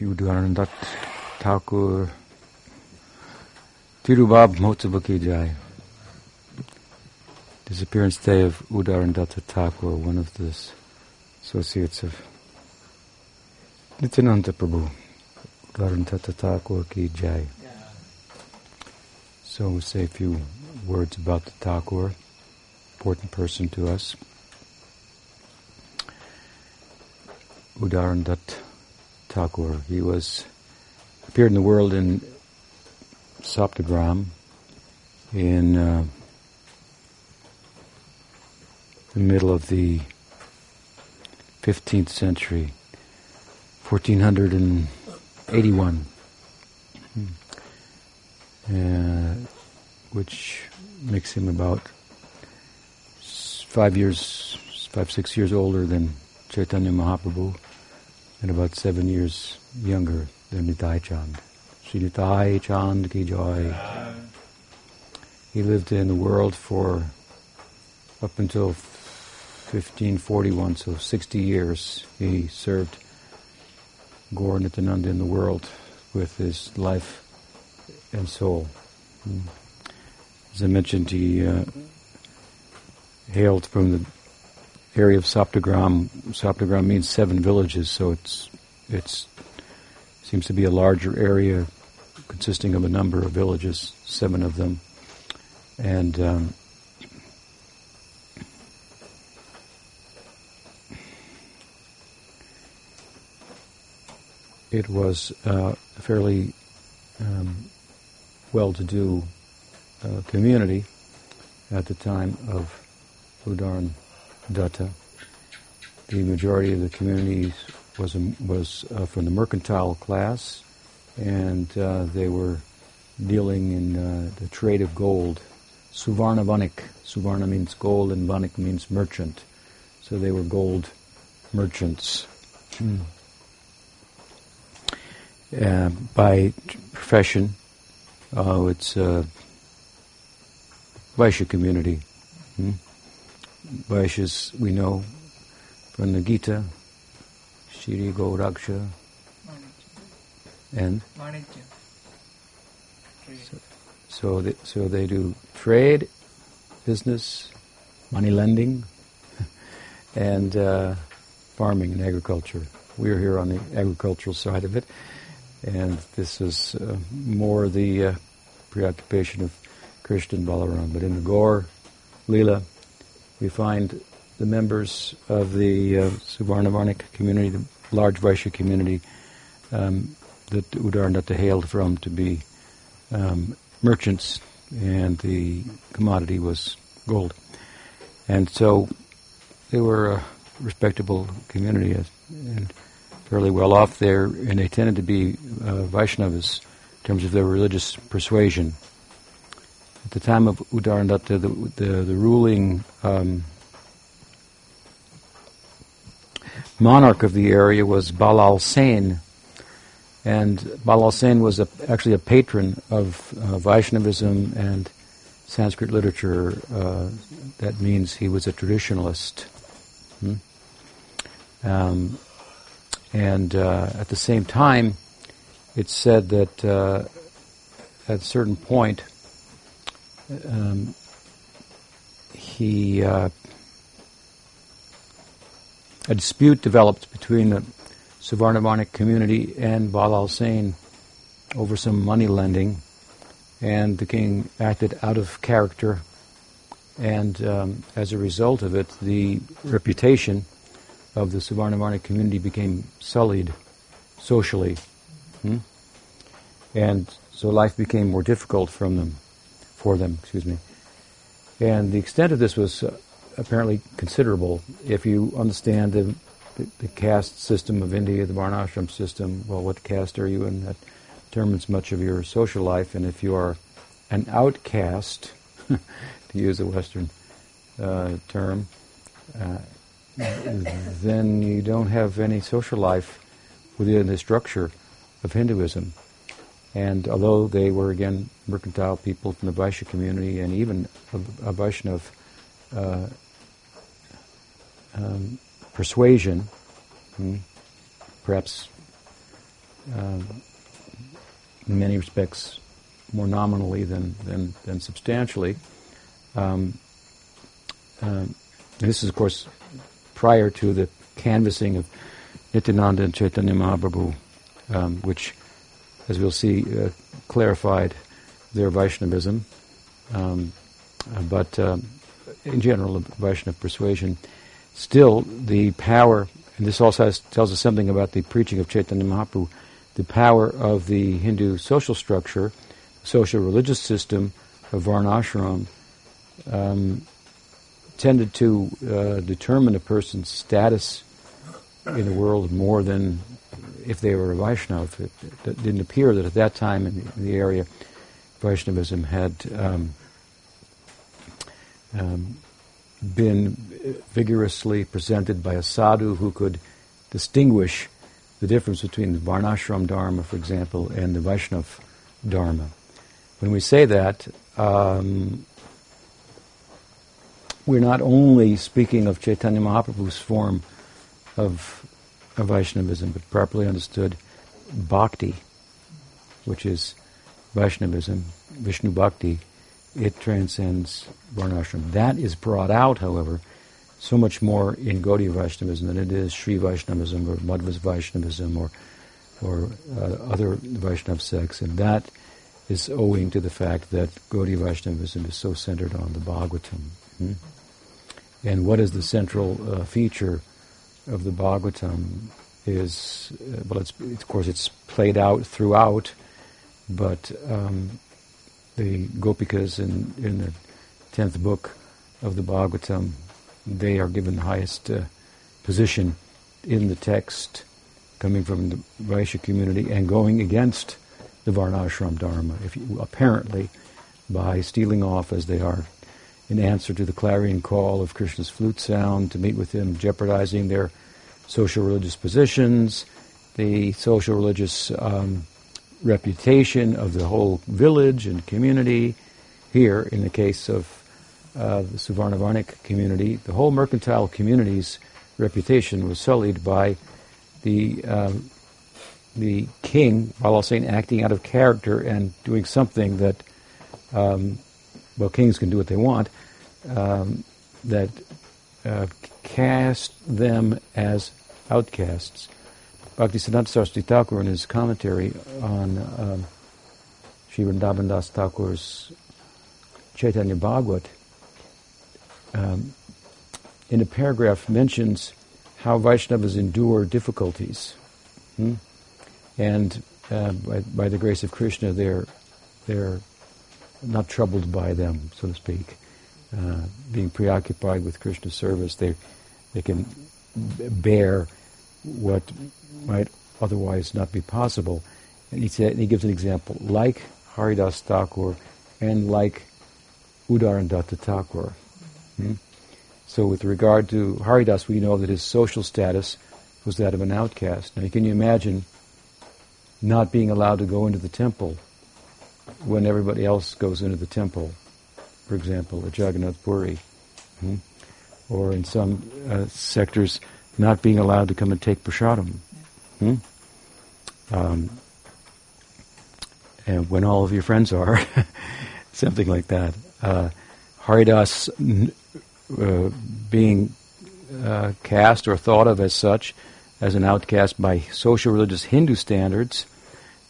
Udarandat Thakur Tirubab Motsabaki Jai. Disappearance day of Uddharan Datta Thakur, one of the associates of Nityananda Prabhu. Uddharan Datta Thakur ki Jai. So we'll say a few words about the Thakur, important person to us. Uddharan Datta Thakur. He was appeared in the world in Saptagram in uh, the middle of the 15th century, 1481, uh, which makes him about five years, five, six years older than Chaitanya Mahaprabhu and about seven years younger than Nitai Chand. Sri Nitai Chand ki joy. He lived in the world for up until 1541, so 60 years. He served Gaur Nityananda in the world with his life and soul. As I mentioned, he uh, hailed from the area of Saptagram. Saptagram means seven villages, so it's it's seems to be a larger area consisting of a number of villages, seven of them, and um, it was uh, a fairly um, well-to-do uh, community at the time of Uddharan Datta. The majority of the community was was uh, from the mercantile class, and uh, they were dealing in uh, the trade of gold. Suvarna Vanik. Suvarna means gold, and Vanik means merchant. So they were gold merchants. Hmm. Uh, by profession, uh, it's a Vaishya community. Hmm? Vaishyas we know from the Gita, Shri Gauraksha, and so, so, they, so they do trade, business, money lending, and uh, farming and agriculture. We're here on the agricultural side of it, and this is uh, more the uh, preoccupation of Krishna and Balaram. But in the Gaur Leela, we find the members of the uh, Suvarnavarnik community, the large Vaishya community um, that Uddharan Datta hailed from to be um, merchants, and the commodity was gold. And so they were a respectable community and fairly well off there, and they tended to be uh, Vaishnavas in terms of their religious persuasion. At the time of Uddharan Datta, the, the, the ruling um, monarch of the area was Balal Sen. And Balal Sen was a, actually a patron of uh, Vaishnavism and Sanskrit literature. Uh, that means he was a traditionalist. Hmm? Um, and uh, at the same time, it's said that uh, at a certain point, um, he uh, a dispute developed between the Suvarnavanik community and Balal Sen over some money lending, and the king acted out of character, and um, as a result of it, the reputation of the Suvarnavanik community became sullied socially, hmm? and so life became more difficult from them for them, excuse me. And the extent of this was uh, apparently considerable if you understand the, the, the, caste system of India, the Varnashram system. Well, what caste are you in? That determines much of your social life. And if you are an outcast, to use a Western uh, term, uh, then you don't have any social life within the structure of Hinduism. And although they were, again, mercantile people from the Vaishya community and even a, Vaishnav uh, um, persuasion, hmm, perhaps uh, in many respects more nominally than, than, than substantially. Um, uh, this is, of course, prior to the canvassing of Nityananda and Chaitanya Mahaprabhu, um, which, as we'll see, uh, clarified their Vaishnavism. Um, uh, but um, in general, the persuasion, still the power, and this also has, tells us something about the preaching of Chaitanya Mahaprabhu, the power of the Hindu social structure, social religious system of Varnashram, um, tended to uh, determine a person's status in the world more than if they were a Vaishnav. It, it didn't appear that at that time in the, in the area, Vaishnavism had um, um, been vigorously presented by a sadhu who could distinguish the difference between the Varnashram Dharma, for example, and the Vaishnav Dharma. When we say that, um, we're not only speaking of Chaitanya Mahaprabhu's form of, of Vaishnavism, but properly understood bhakti, which is Vaishnavism, Vishnu Bhakti, it transcends Varnashram. That is brought out, however, so much more in Gaudiya Vaishnavism than it is Sri Vaishnavism or Madhva Vaishnavism or, or uh, other Vaishnav sects, and that is owing to the fact that Gaudiya Vaishnavism is so centered on the Bhagavatam. Hmm? And what is the central uh, feature of the Bhagavatam is, uh, well, of course, it's played out throughout, but um, the Gopikas in, in the tenth book of the Bhagavatam, they are given the highest uh, position in the text, coming from the Vaishya community and going against the Varnashram Dharma, if you, apparently by stealing off as they are in answer to the clarion call of Krishna's flute sound to meet with him, jeopardizing their social religious positions, the social religious um, reputation of the whole village and community. Here, in the case of uh, the Suvarnavarnik community, the whole mercantile community's reputation was sullied by the um, the king, Balal Sain, acting out of character and doing something that, um, well, kings can do what they want, um, that uh, cast them as outcasts. Bhaktisiddhanta Saraswati Thakur in his commentary on um, Sri Vrindavan Das Thakur's Chaitanya Bhagavat, um, in a paragraph mentions how Vaishnavas endure difficulties. Hmm? And uh, by, by, the grace of Krishna, they're, they're not troubled by them, so to speak. Uh, being preoccupied with Krishna service, they, they can bear what might otherwise not be possible. And he, said, and he gives an example, like Haridas Thakur and like Uddharan Datta Thakur. Hmm? So with regard to Haridas, we know that his social status was that of an outcast. Now, can you imagine not being allowed to go into the temple when everybody else goes into the temple? For example, at Jagannath Puri. Hmm? Or in some uh, sectors, not being allowed to come and take prasadam. Hmm? Um, and when all of your friends are, something like that. Uh, Haridas uh, being uh, cast or thought of as such, as an outcast by social religious Hindu standards,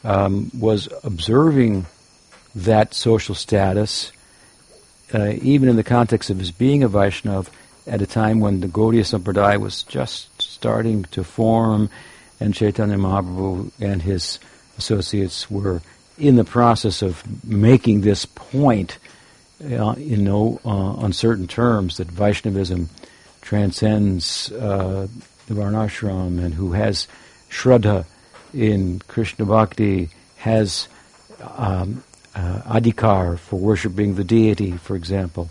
um, was observing that social status, uh, even in the context of his being a Vaishnav, at a time when the Gaudiya Sampradaya was just starting to form and Chaitanya Mahaprabhu and his associates were in the process of making this point uh, in no uh, uncertain terms that Vaishnavism transcends uh, the Varnashram and who has Shraddha in Krishna Bhakti has um, uh, adhikar for worshipping the deity, for example,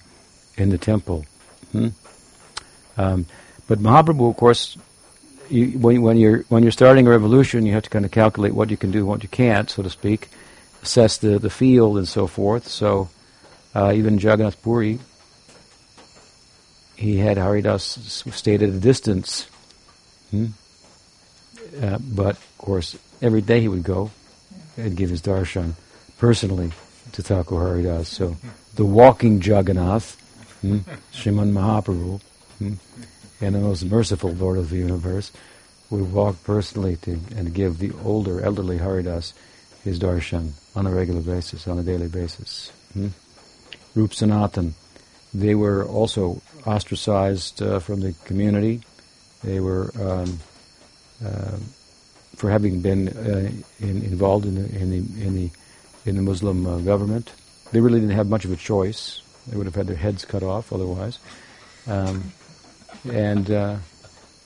in the temple. Hmm? Um, but Mahaprabhu, of course, you, when, when, you're when you're starting a revolution, you have to kind of calculate what you can do, what you can't, so to speak, assess the, the field and so forth. So uh, even Jagannath Puri, he had Haridas stayed at a distance. Hmm? Uh, but of course, every day he would go and give his darshan personally to Thakur Haridas. So the walking Jagannath, hmm, Sriman Mahaprabhu, hmm, and the most merciful Lord of the universe, would walk personally to and give the older, elderly Haridas his darshan on a regular basis, on a daily basis. Hmm? Rup Sanatan, they were also ostracized uh, from the community. They were um, uh, for having been uh, in, involved in the, in the in the in the Muslim uh, government. They really didn't have much of a choice. They would have had their heads cut off otherwise. Um, and uh,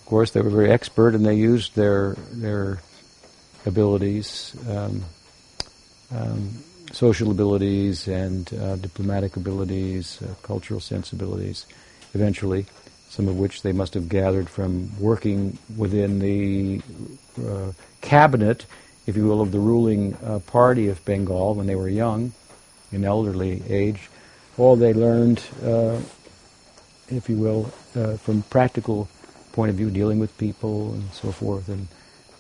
of course, they were very expert, and they used their their abilities, um, um, social abilities, and uh, diplomatic abilities, uh, cultural sensibilities. Eventually, some of which they must have gathered from working within the uh, cabinet, if you will, of the ruling uh, party of Bengal when they were young, in elderly age. All they learned, uh, if you will, uh, from practical point of view, dealing with people and so forth, and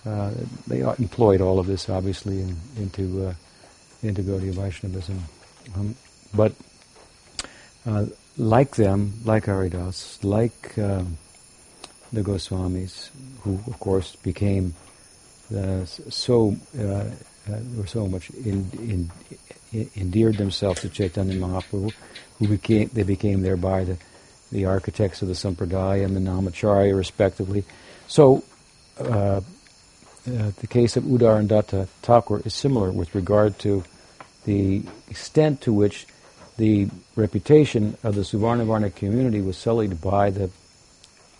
uh, they employed all of this obviously in, into uh, into Gaudiya Vaishnavism. Um, but uh, like them, like Haridas, like the Goswamis, who of course became so uh, uh, were so much in, in, endeared themselves to Chaitanya Mahaprabhu, who became they became thereby the the architects of the Sampradaya and the Namacharya, respectively. So, uh, uh, the case of Uddharan Datta Thakur is similar with regard to the extent to which the reputation of the Suvarnavarna community was sullied by the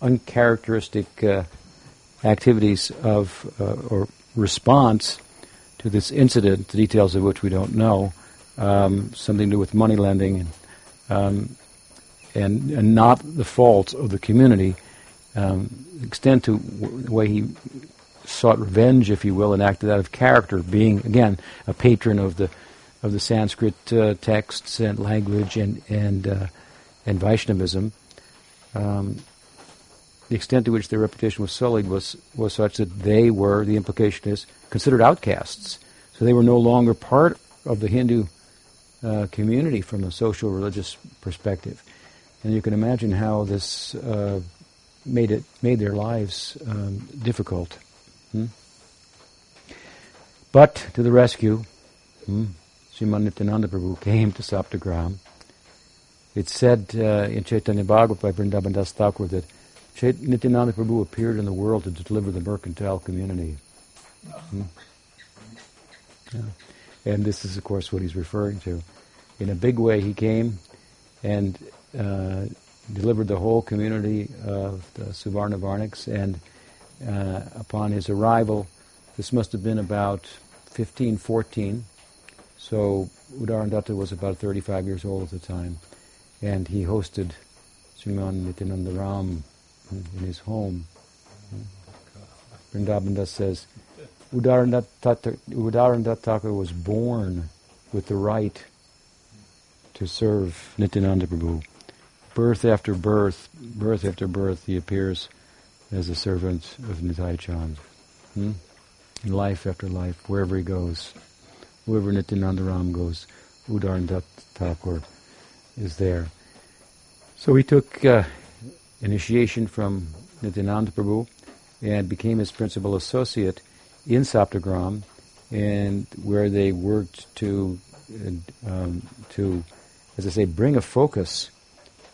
uncharacteristic uh, activities of uh, or response to this incident, the details of which we don't know, um, something to do with money lending and um, and, and not the fault of the community. Um, extent to w- the way he sought revenge, if you will, and acted out of character, being again a patron of the of the Sanskrit uh, texts and language and and uh, and Vaishnavism. Um, the extent to which their reputation was sullied was was such that they were the implication is considered outcasts. So they were no longer part of the Hindu uh, community from a social religious perspective. And you can imagine how this uh, made it made their lives um, difficult. Hmm? But to the rescue, hmm, Sriman Nityananda Prabhu came to Saptagram. It's said uh, in Chaitanya Bhagavat by Vrindavan Das Thakur that Nityananda Prabhu appeared in the world to deliver the mercantile community. Hmm? Yeah. And this is, of course, what he's referring to. In a big way, he came and uh, delivered the whole community of the Suvarna Varniks, and uh, upon his arrival, this must have been about 1514, so Uddharan Datta was about 35 years old at the time, and he hosted Sriman Nityananda Ram in his home. Vrindavan Das says, Uddharana Datta Thakur was born with the right to serve Nityananda Prabhu birth after birth, birth after birth, he appears as a servant of Nitai Chand. Hmm? In life after life, wherever he goes, wherever Nityanandaram goes, Uddharan Thakur is there. So he took uh, initiation from Nityananda Prabhu and became his principal associate in Saptagram, and where they worked to, um, to, as I say, bring a focus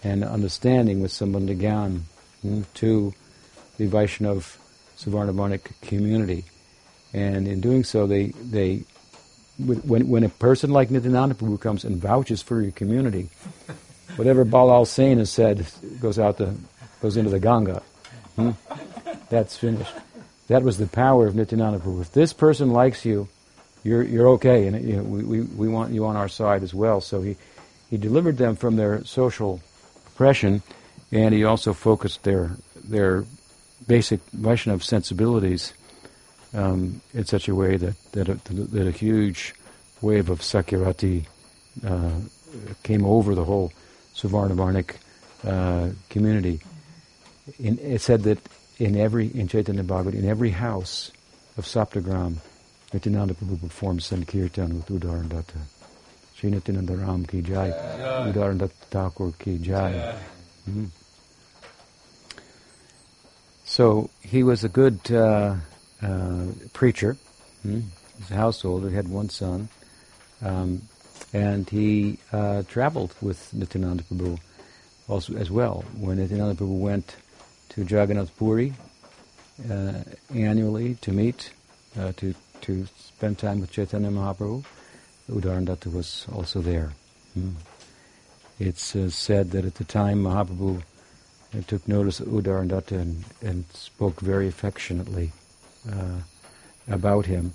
and understanding with Sambandha Gyan mm, to the Vaishnav Savarnavarnik community. And in doing so, they, they when, when a person like Nityananda Prabhu comes and vouches for your community, whatever Balal Sain has said goes out the, goes into the Ganga. Hmm? That's finished. That was the power of Nityananda Prabhu. If this person likes you, you're, you're okay, and you know, we, we, we want you on our side as well. So he, he delivered them from their social oppression, and he also focused their their basic Vaishnav sensibilities um, in such a way that that a, that a huge wave of Sakyarati uh, came over the whole Suvarnavarnik uh, community. In, it said that in every in Chaitanya Bhagavat, in every house of Saptagram, Nityananda Prabhu performed Sankirtan with Udar Datta. Sri Nityananda Ram ki jai, yeah. Udar Datta Thakur ki jai. Mm-hmm. So he was a good uh, uh, preacher. Hmm? A householder. He had one son. Um, and he uh, traveled with Nityananda Prabhu also as well. When Nityananda Prabhu went to Jagannath Puri uh, annually to meet, uh, to to spend time with Chaitanya Mahaprabhu, Uddharan Datta was also there. Hmm. It's uh, said that at the time Mahaprabhu uh, took notice of Uddharan Datta and, and spoke very affectionately uh, about him.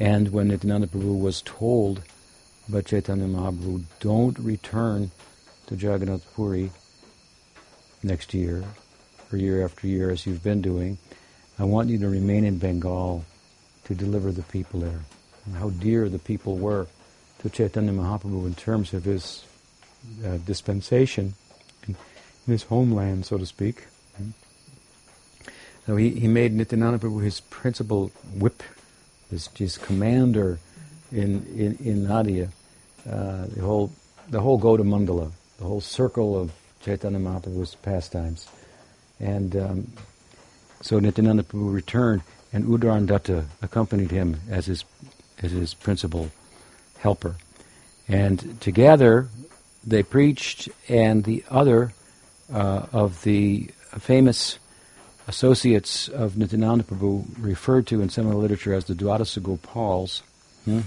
And when Nityananda Prabhu was told by Chaitanya Mahaprabhu, don't return to Jagannath Puri next year, or year after year as you've been doing, I want you to remain in Bengal to deliver the people there. And how dear the people were to Chaitanya Mahaprabhu in terms of his uh, dispensation in, in, his homeland, so to speak. So he, he made Nityananda Prabhu his principal whip, his, his commander in, in, in Nadia. Uh, the whole the whole Gauda Mandala, the whole circle of Chaitanya Mahaprabhu's pastimes. And um, so Nityananda Prabhu returned, and Uddharan Datta accompanied him as his, as his principal helper. And together they preached, and the other uh, of the famous associates of Nityananda Prabhu, referred to in Semina literature as the Dwadasa Gopals, hmm,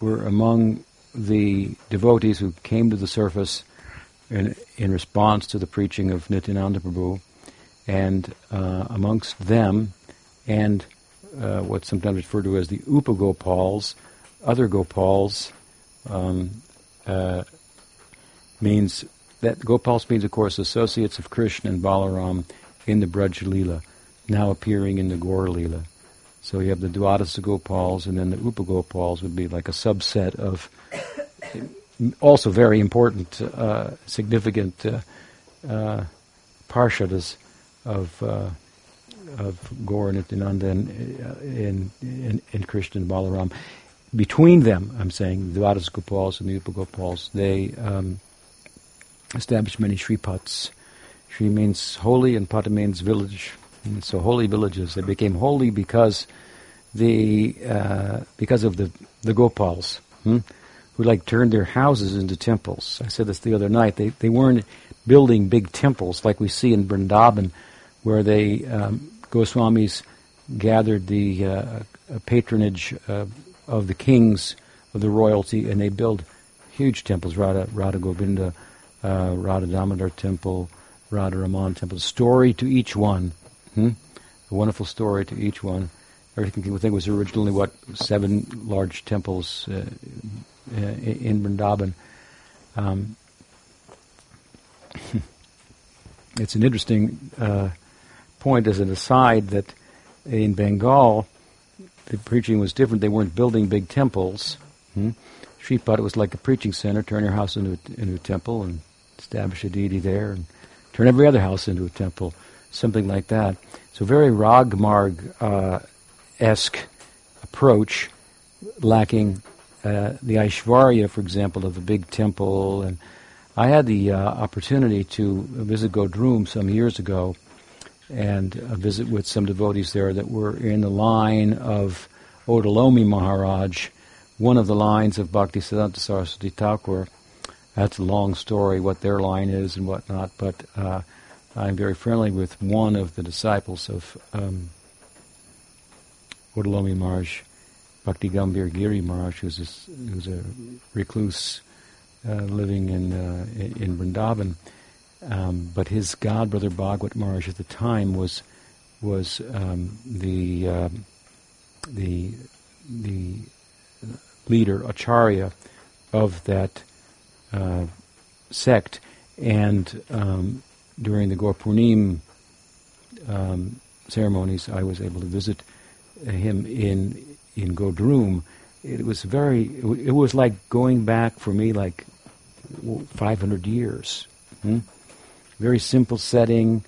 were among the devotees who came to the surface in, in response to the preaching of Nityananda Prabhu, and uh, amongst them, and uh, what's sometimes referred to as the Upagopals, other Gopals, um, uh, means that Gopals means, of course, associates of Krishna and Balaram in the Braj now appearing in the Gaur Leela. So you have the Dwadasa Gopals, and then the Upagopals would be like a subset of also very important, uh, significant uh, uh, parshadas of uh, of Gaur Nityananda and in, in, in Krishna and Balaram. Between them, I'm saying the Dvadas Gopals and the Upagopals, they um, established many Shripats. Shri means holy and Pata means village. And so holy villages. They became holy because the uh, because of the the Gopals. Hmm? Who like turned their houses into temples. I said this the other night. They they weren't building big temples like we see in Vrindavan, where they um, Goswamis gathered the uh, patronage uh, of the kings of the royalty, and they build huge temples. Radha Radha Govinda, uh, Radha Damodar temple, Radha Raman temple. Story to each one. Hmm? A wonderful story to each one. Everything I think was originally what seven large temples uh, in Vrindavan. Um, it's an interesting uh, point as an aside that in Bengal, the preaching was different. They weren't building big temples. Hmm? Shripat, it was like a preaching center. Turn your house into a, into a temple and establish a deity there, and turn every other house into a temple, something like that. So very Ragmarg uh, esque approach, lacking uh, the Aishvarya, for example, of a big temple. And I had the uh, opportunity to visit Godrum some years ago and uh, visit with some devotees there that were in the line of Audulomi Maharaj, one of the lines of Bhaktisiddhanta Saraswati Thakur. That's a long story, what their line is and whatnot, but uh, I'm very friendly with one of the disciples of um, Audulomi Maharaj, Bhakti Gambhir Giri Maharaj, who's a, who's a recluse uh, living in, uh, in Vrindavan. Um, but his god brother Bhagwat Maharaj at the time was was um, the uh, the the leader acharya of that uh, sect, and um, during the Gaur Purnim um, ceremonies, I was able to visit him in in Godrum, it was very, it was like going back for me like 500 years. Hmm? Very simple setting,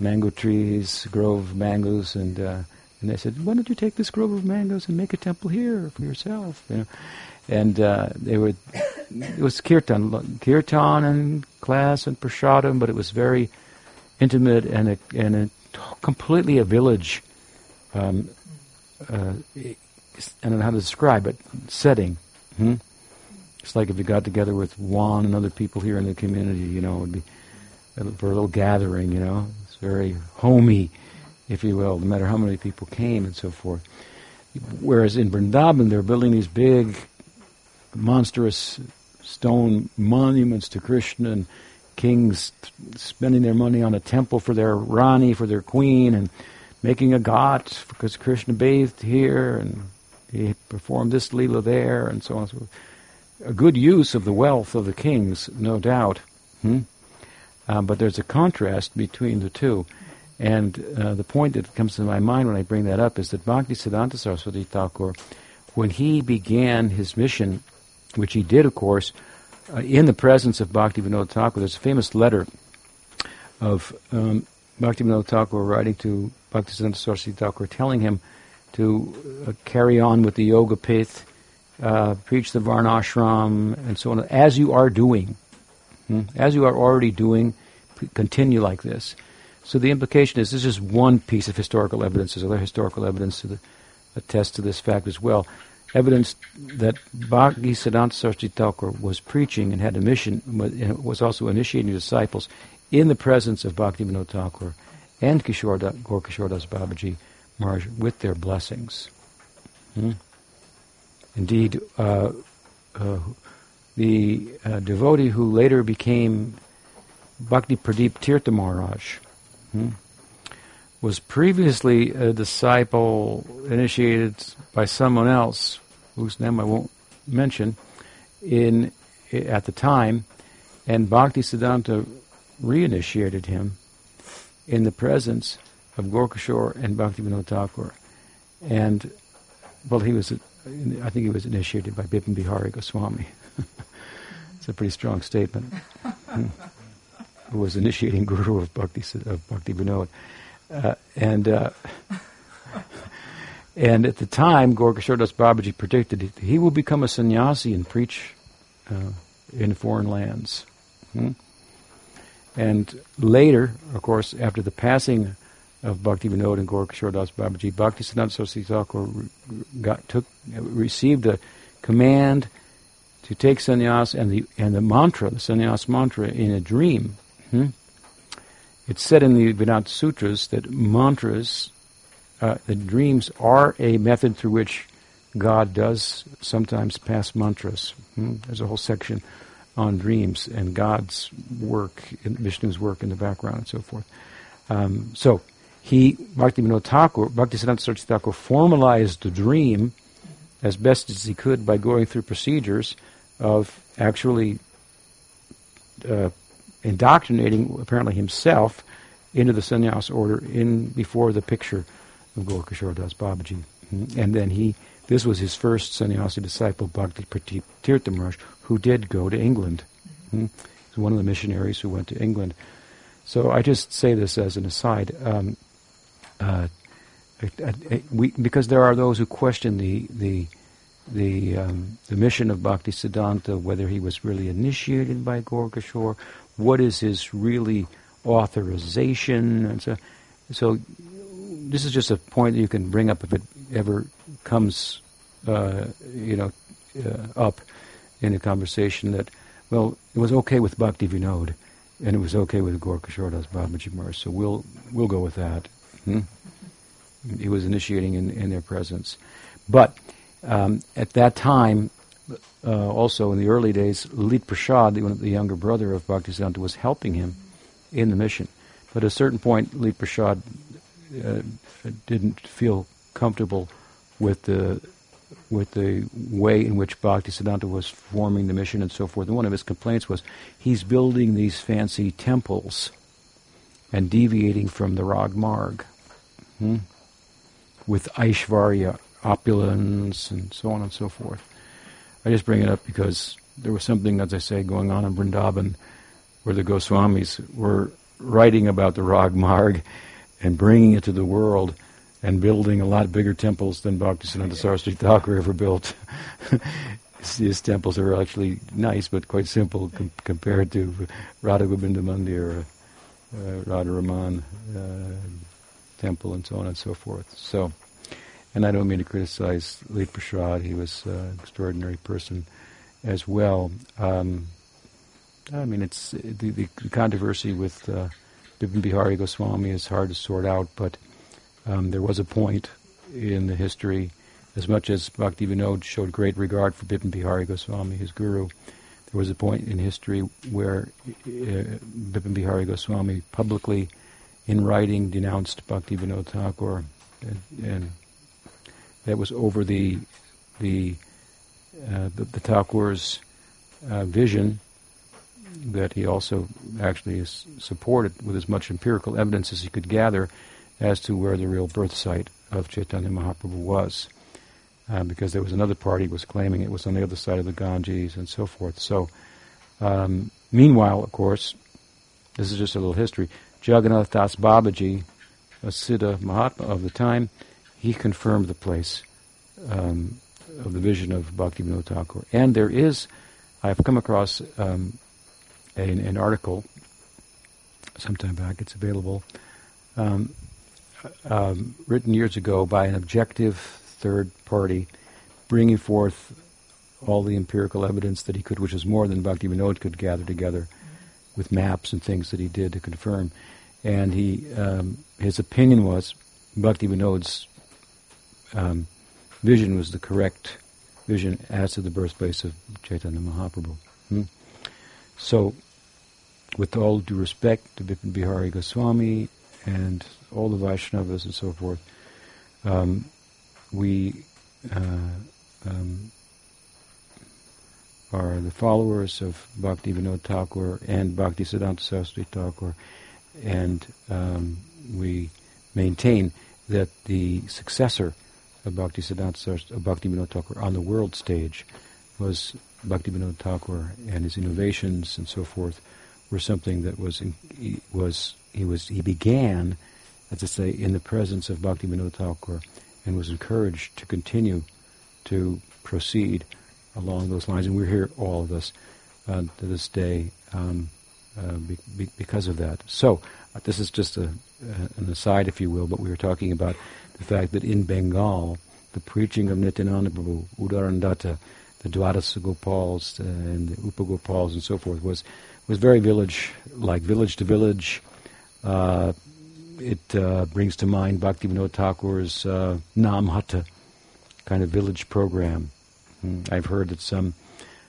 mango trees, grove of mangoes, and uh, And they said, why don't you take this grove of mangoes and make a temple here for yourself? You know, and uh, they were it was kirtan, kirtan and class and prasadam, but it was very intimate and a, and a, completely a village. Um, uh, I don't know how to describe it. Setting. Hmm? It's like if you got together with Juan and other people here in the community, you know, it would be for a little gathering. You know, it's very homey, if you will, no matter how many people came and so forth. Whereas in Vrindavan, they're building these big, monstrous stone monuments to Krishna and kings spending their money on a temple for their Rani, for their queen, and making a ghat because Krishna bathed here and he performed this lila there, and so on and so forth. A good use of the wealth of the kings, no doubt. Hmm? Uh, but there's a contrast between the two. And uh, the point that comes to my mind when I bring that up is that Bhakti Siddhanta Saraswati Thakur, when he began his mission, which he did, of course, uh, in the presence of Bhakti Vinod Thakur, there's a famous letter of um, Bhakti Vinod Thakur writing to Bhakti Siddhanta Saraswati Thakur, telling him to uh, carry on with the yoga pith, uh, preach the varnashram, and so on, as you are doing. Hmm? As you are already doing, continue like this. So the implication is this is one piece of historical evidence. There's other historical evidence to the, attest to this fact as well. Evidence that Bhakti Siddhanta Saraswati Thakur was preaching and had a mission, was also initiating disciples in the presence of Bhakti Vinod Thakur and Kishore Gaur Kishore Das Babaji Maharaj with their blessings. Hmm? Indeed, uh, uh, the uh, devotee who later became Bhakti Pradeep Tirtha Maharaj hmm, was previously a disciple initiated by someone else, whose name I won't mention, in at the time, and Bhakti Siddhanta reinitiated him in the presence of Gaur Kishore and Bhakti Vinod Thakur. And, well, he was, I think he was initiated by Bipin Bihari Goswami. it's a pretty strong statement. Who was initiating guru of Bhakti, of Bhakti Vinod. Uh, and, uh, and at the time, Gaur Kishore Das Babaji predicted he will become a sannyasi and preach uh, in foreign lands. Hmm? And later, of course, after the passing of Bhakti Vinod and Gaur Kishore Das Babaji, Bhakti Siddhanta Saraswati Thakur got, took, received a command to take sannyas and the, and the mantra, the sannyas mantra, in a dream. Hmm? It's said in the Vedanta Sutras that mantras, uh, the dreams are a method through which God does sometimes pass mantras. Hmm? There's a whole section on dreams and God's work, Vishnu's work in the background and so forth. Um, so he, Bhakti Thakur, Bhakti Siddhanta Saraswati Thakur formalized the dream as best as he could by going through procedures of actually uh, indoctrinating apparently himself into the sannyas order in before the picture of Gaur Kishore Das Babaji. Mm-hmm. And then he, this was his first sannyasi disciple, Bhakti Tirtha who did go to England. Mm-hmm. He's one of the missionaries who went to England. So I just say this as an aside. Um, uh, we, because there are those who question the the the um, the mission of Bhakti Siddhanta, whether he was really initiated by Gaur Kishore, what is his really authorization, and so so this is just a point that you can bring up if it ever comes, uh, you know, uh, up in a conversation that, well, it was okay with Bhakti Vinod, and it was okay with Gaur Kishore Das Babaji Maharaj, so we'll we'll go with that. Hmm? He was initiating in, in their presence, but um, at that time, uh, also in the early days, Lalit Prasad, the, the younger brother of Bhaktisiddhanta, was helping him in the mission. But at a certain point, Lalit Prasad uh, didn't feel comfortable with the with the way in which Bhaktisiddhanta was forming the mission and so forth. And one of his complaints was he's building these fancy temples and deviating from the Rag Marg hmm? with Aishvarya, opulence, and so on and so forth. I just bring it up because there was something, as I say, going on in Vrindavan where the Goswamis were writing about the Rag Marg and bringing it to the world and building a lot bigger temples than Bhaktisiddhanta Saraswati Thakur ever built. his, temples are actually nice but quite simple com- compared to Radha Govinda Mandir, uh, Radha Raman uh, temple, and so on and so forth. So, and I don't mean to criticize Lalit Prasad. He was uh, an extraordinary person as well. Um, I mean, it's the, the controversy with uh, Bipin Bihari Goswami is hard to sort out, but um, there was a point in the history, as much as Bhakti Vinod showed great regard for Bipin Bihari Goswami, his guru, there was a point in history where uh, Bipin Bihari Goswami publicly, in writing, denounced Bhakti Vinod Thakur, and, and that was over the the uh, the, the Thakur's uh, vision that he also actually supported with as much empirical evidence as he could gather as to where the real birth site of Chaitanya Mahaprabhu was. Uh, because there was another party was claiming it was on the other side of the Ganges and so forth. So, um, meanwhile, of course, this is just a little history. Jagannath Das Babaji, a Siddha Mahatma of the time, he confirmed the place um, of the vision of Bhakti Vinod Thakur. And there is, I've come across um, an, an, article sometime back, it's available, um, um, written years ago by an objective third party, bringing forth all the empirical evidence that he could, which is more than Bhakti Vinod could gather together, with maps and things that he did to confirm. And he, um, his opinion was Bhakti Vinod's um, vision was the correct vision as to the birthplace of Chaitanya Mahaprabhu. Hmm? So, with all due respect to Bipin Bihari Goswami and all the Vaishnavas and so forth, um, we uh, um, are the followers of Bhakti Vinod Thakur and Bhakti Siddhanta Saraswati Thakur, and um, we maintain that the successor of Bhakti Siddhanta of Bhakti Vinod Thakur on the world stage was Bhakti Vinod Thakur and his innovations and so forth were something that was in, he was he was he began, as I say, in the presence of Bhakti Vinod Thakur, and was encouraged to continue to proceed along those lines. And we're here, all of us, uh, to this day, um, uh, be, be, because of that. So uh, this is just a, uh, an aside, if you will, but we were talking about the fact that in Bengal, the preaching of Nityananda Prabhu, Uddharan Datta, the Dwadasa Gopals uh, and the Upagopals and so forth was was very village like village to village. Uh, it uh, brings to mind Bhaktivinoda Thakur's uh, Namhata kind of village program. Mm. I've heard that some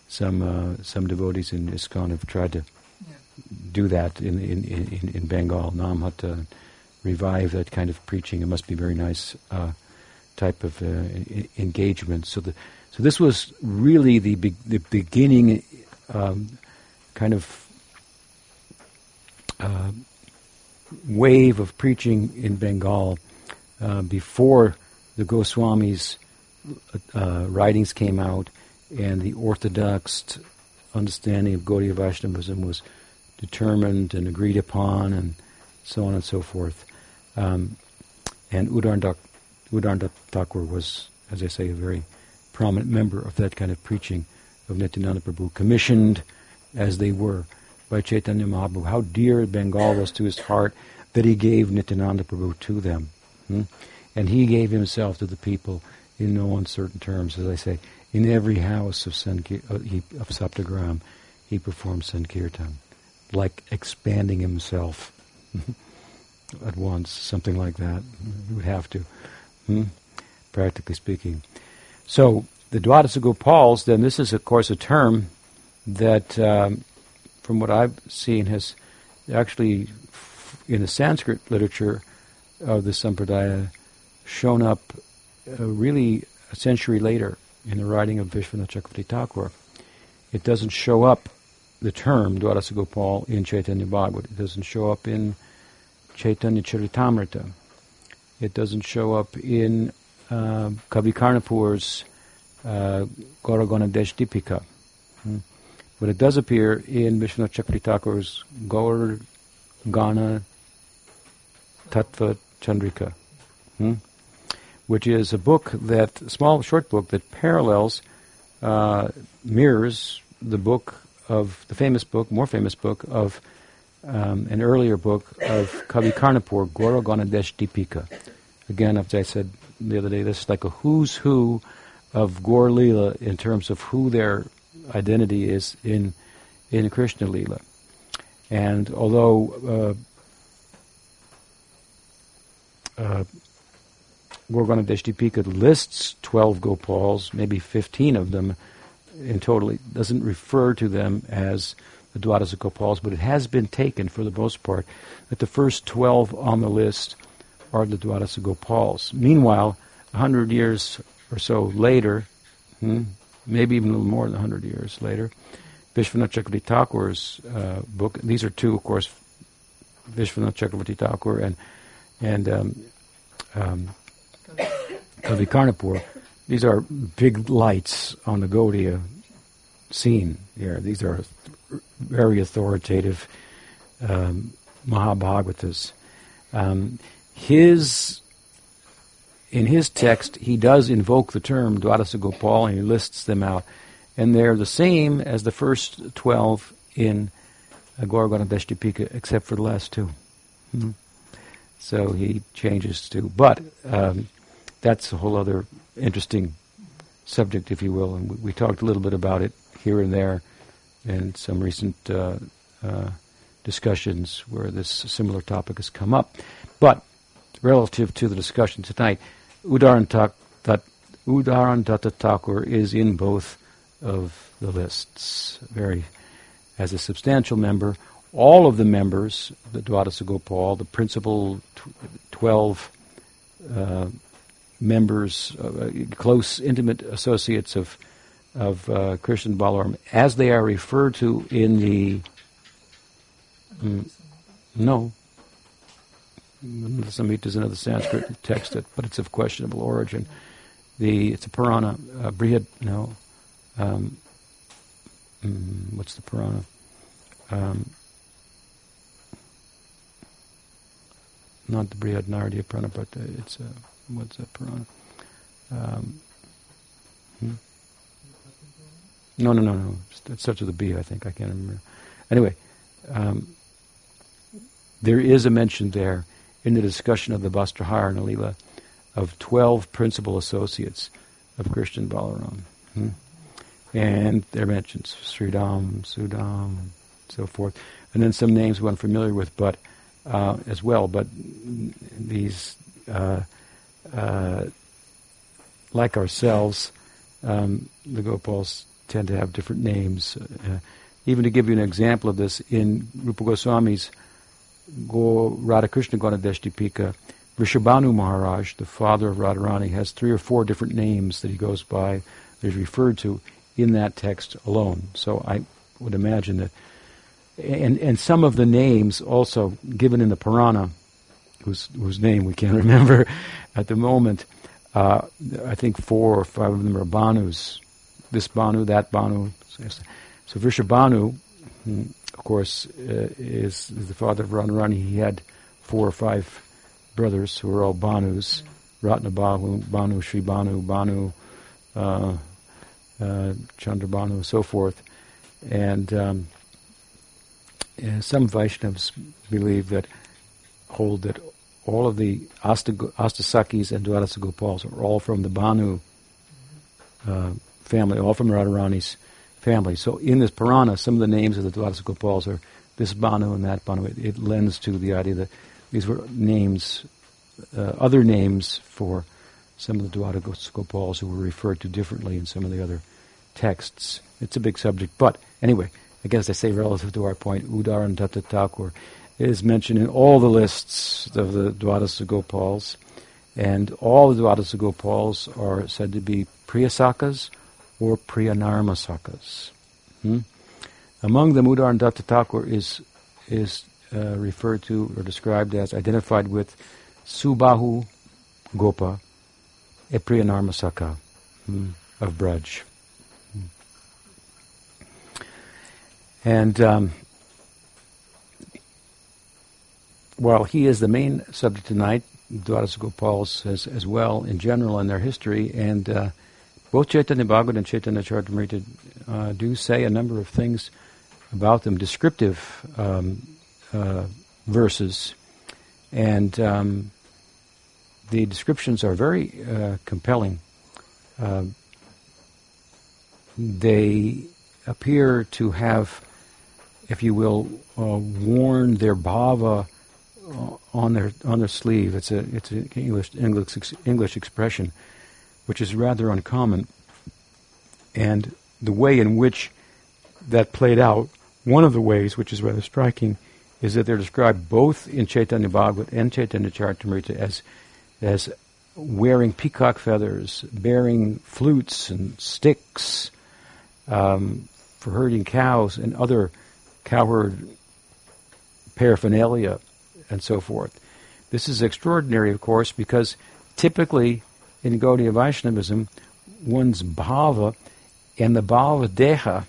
some uh, some devotees in ISKCON have tried to yeah. do that in in, in, in Bengal, Namhata, revive that kind of preaching. It must be very nice uh, type of uh, engagement. So the so this was really the be- the beginning um, kind of uh, wave of preaching in Bengal uh, before the Goswamis' uh, writings came out and the orthodox understanding of Gaudiya Vaishnavism was determined and agreed upon and so on and so forth. Um, and Udarndat Thakur was, as I say, a very prominent member of that kind of preaching of Nityananda Prabhu, commissioned as they were by Chaitanya Mahaprabhu, how dear Bengal was to his heart that he gave Nityananda Prabhu to them. Hmm? And he gave himself to the people in no uncertain terms, as I say. In every house of, Sankir- uh, of Saptagram, he performed Sankirtan, like expanding himself at once, something like that. He would have to, hmm? practically speaking. So, the Dwadasa Gopals, then, this is, of course, a term that um, from what I've seen, has actually, in the Sanskrit literature of the Sampradaya, shown up uh, really a century later in the writing of Vishwanath Chakravarti Thakur. It doesn't show up, the term Dwadasa Gopal, in Chaitanya Bhagavat. It doesn't show up in Chaitanya Charitamrita. It doesn't show up in uh, Kavi Karnapur's uh, Gaura Ganoddesha Dipika. Hmm. But it does appear in Vishwanath Chakravarti Thakur's Gaur Gana Tattva Chandrika. Hmm? Which is a book that, small, short book that parallels, uh, mirrors the book of, the famous book, more famous book of um, an earlier book of Kavi Karnapur, Gaura Ganoddesha Dipika. Again, as I said the other day, this is like a who's who of Gaur Leela in terms of who their identity is in in Krishna Leela. And although uh, uh, Gaura Ganoddesha Dipika lists 12 Gopals, maybe 15 of them in total, it doesn't refer to them as the Dwadasa Gopals, but it has been taken for the most part that the first 12 on the list are the Dwadasa Gopals. Meanwhile, 100 years or so later, hmm, maybe even a little more than 100 years later, Vishwanath Chakravarti Thakur's uh, book, these are two, of course, Vishwanath Chakravarti Thakur and, and um, um, Kavi Karnapur, these are big lights on the Gaudiya scene here. These are very authoritative um, Mahabhagavatas. Um, his in his text, he does invoke the term Dwadasa Gopal and he lists them out. And they're the same as the first 12 in Gaura Ganoddesha Dipika, except for the last two. Mm-hmm. So he changes to. But um, that's a whole other interesting subject, if you will. And we, we, talked a little bit about it here and there in some recent uh, uh, discussions where this similar topic has come up. But relative to the discussion tonight, Uddharan Uddharan Thakur is in both of the lists, very as a substantial member. All of the members, the Dwadasa Gopal, the principal tw- 12 uh, members, uh, close, intimate associates of of uh, Balaram, as they are referred to in the mm, no, Samhita is another Sanskrit text, that, but it's of questionable origin. The it's a Purana, uh, Brihad, no, um, mm, what's the Purana? Um, not the Brihad Naradiya Purana, but uh, it's a, what's a Purana? Um, hmm? No, no, no, no. It starts with a B, I think. I can't remember. Anyway, um, there is a mention there in the discussion of the Vastrahara Leela of 12 principal associates of Krishna Balaram. Hmm? And there are mentions Sridham, Sudam, and so forth. And then some names we're unfamiliar with, but uh, as well. But these, uh, uh, like ourselves, um, the Gopals tend to have different names. Uh, even to give you an example of this, in Rupa Goswami's Go Radhakrishna Ganadeshtipika, Vrishabhanu Maharaj, the father of Radharani, has three or four different names that he goes by, that he's referred to in that text alone. So I would imagine that, and and some of the names also given in the Purana, whose whose name we can't remember at the moment. Uh, I think four or five of them are Banus. This Banu, that Banu. So Vrishabhanu, of course, uh, is, is, the father of Radharani. He had four or five brothers who were all Banus, Ratna Banu, Sri Banu, Banu, uh, uh, so forth. And, um, and some Vaishnavas believe that, hold that all of the Ashtasakhis and Gopals are all from the Banu uh, family, all from Radharani's family. So in this Purana, some of the names of the Gopals are this Banu and that Banu. It, it lends to the idea that these were names, uh, other names for some of the Gopals who were referred to differently in some of the other texts. It's a big subject. But anyway, I guess I say relative to our point, Uddharan Datta Thakur is mentioned in all the lists of the Dwadasa Gopals. And all the Dwadasa Gopals are said to be Priyasakas or Priyanarmasakas. Hmm? Among them, Uddharan Thakur is, is uh, referred to or described as identified with Subahu Gopa, a Priyanarmasaka hmm, of Braj. Hmm. And um, while he is the main subject tonight, Dwadasa Gopals as, as well in general in their history. And uh, both Chaitanya Bhagavat and Chaitanya Charitamrita uh, do say a number of things about them, descriptive um, uh, verses. And um, the descriptions are very uh, compelling. Uh, they appear to have, if you will, uh, worn their bhava uh, on their on their sleeve. It's a it's an English English English expression, which is rather uncommon. And the way in which that played out, one of the ways, which is rather striking, is that they're described both in Chaitanya Bhagavat and Chaitanya Charitamrita as as wearing peacock feathers, bearing flutes and sticks um, for herding cows and other cowherd paraphernalia and so forth. This is extraordinary, of course, because typically in Gaudiya Vaishnavism, one's bhava and the bhava deha,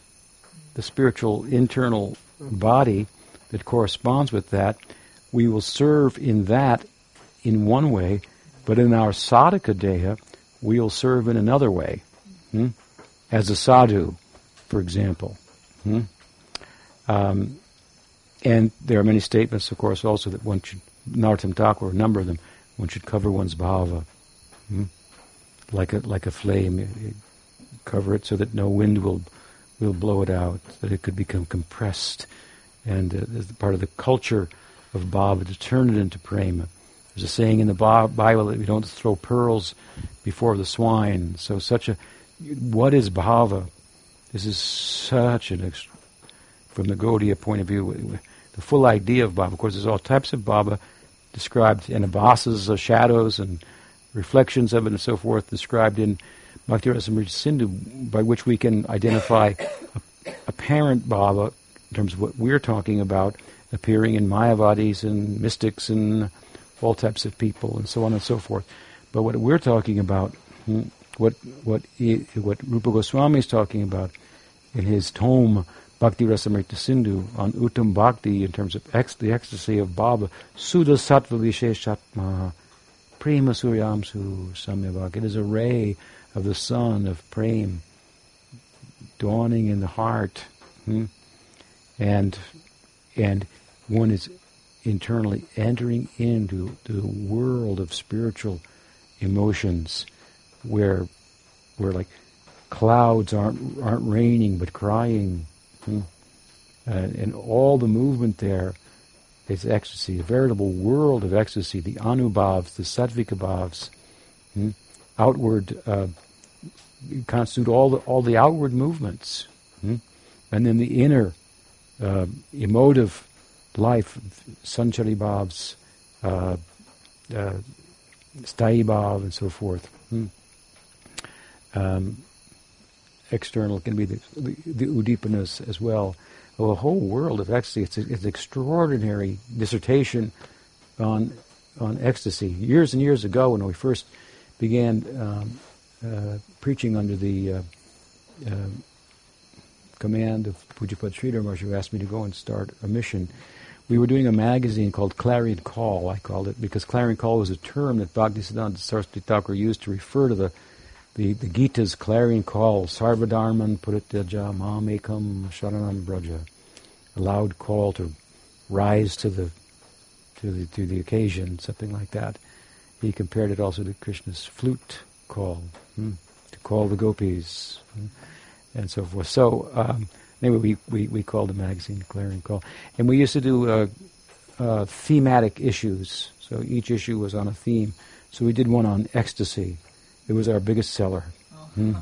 the spiritual internal body that corresponds with that, we will serve in that in one way, but in our sadhaka deha, we'll serve in another way. Hmm? As a sadhu, for example. Hmm? Um, and there are many statements, of course, also that one should Narottam Thakur, a number of them, one should cover one's bhava, hmm? like a like a flame. Cover it so that no wind will will blow it out, that it could become compressed, and uh, as part of the culture of bhava to turn it into prema. There's a saying in the Bible that we don't throw pearls before the swine. So such a what is bhava? This is such an from the Gaudiya point of view, the full idea of Baba. Of course, there's all types of Baba described in Abhasas, uh, shadows and reflections of it and so forth, described in Bhakti Rasamrita Sindhu, by which we can identify a, apparent Baba in terms of what we're talking about, appearing in Mayavadis and mystics and all types of people and so on and so forth. But what we're talking about, hmm, what what what Rupa Goswami is talking about in his tome Bhakti Rasamrita Sindhu on Uttam Bhakti in terms of ex- the ecstasy of Baba, Sudha Sattva Visheshatma, Prema Suryamsu Samyavak. It is a ray of the sun of Prem dawning in the heart. Hmm? And and one is internally entering into the world of spiritual emotions where where like clouds aren't aren't raining but crying Hmm? Uh, and all the movement there is ecstasy, a veritable world of ecstasy. The anubhavs, the sattvika hmm? outward uh, constitute all the all the outward movements, hmm? and then the inner uh, emotive life, sanchari bhavs, uh, uh, and so forth. Hmm? Um, external can be the, the, the udipanas as well. Well, a whole world of ecstasy. It's, a, it's an extraordinary dissertation on on ecstasy. Years and years ago, when we first began um, uh, preaching under the uh, uh, command of Pujapad Sridhar who asked me to go and start a mission, we were doing a magazine called Clarion Call, I called it, because Clarion Call was a term that Bhaktisiddhanta Saraswati Thakur used to refer to the the, the Gita's clarion call, Sarvadharman Parityajya Mamekam Sharanam Braja, a loud call to rise to the to the to the occasion, something like that. He compared it also to Krishna's flute call, hmm, to call the gopis, hmm, and so forth. So um, anyway, we, we, we called the magazine Clarion Call, and we used to do uh, uh, thematic issues. So each issue was on a theme. So we did one on ecstasy, it was our biggest seller. Hmm. So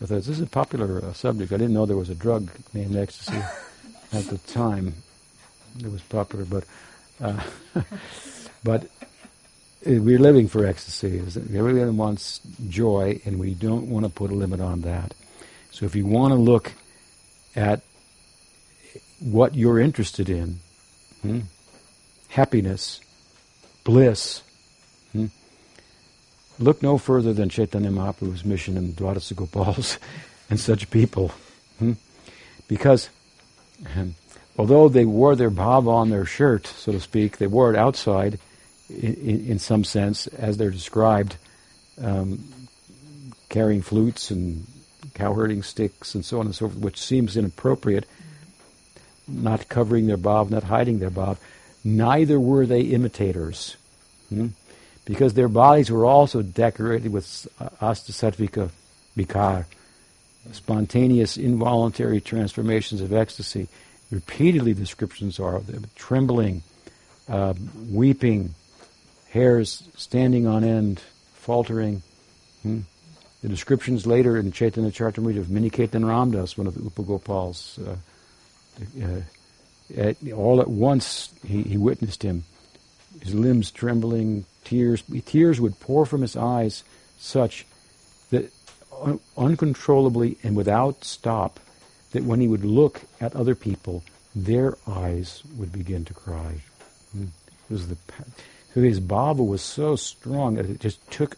I thought, this is a popular uh, subject. I didn't know there was a drug named ecstasy at the time. It was popular, but uh, but we're living for ecstasy. Everyone wants joy, and we don't want to put a limit on that. So if you want to look at what you're interested in, hmm, happiness, bliss, hmm, look no further than Chaitanya Mahaprabhu's mission in Dwadasa Gopals and such people. Hmm? Because um, although they wore their bhava on their shirt, so to speak, they wore it outside, in, in some sense, as they're described, um, carrying flutes and cowherding sticks and so on and so forth, which seems inappropriate, not covering their bhav, not hiding their bhav. Neither were they imitators. Hmm? Because their bodies were also decorated with astasatvika vikar, spontaneous, involuntary transformations of ecstasy. Repeatedly, descriptions are of them trembling, uh, weeping, hairs standing on end, faltering. Hmm? The descriptions later in Chaitanya Charitamrita of Minaketan Ramdas, one of the Upagopals, uh, uh, at, all at once he, he witnessed him, his limbs trembling, tears tears would pour from his eyes, such that un- uncontrollably and without stop, that when he would look at other people, their eyes would begin to cry. Hmm. It was the so his bhava was so strong that it just took.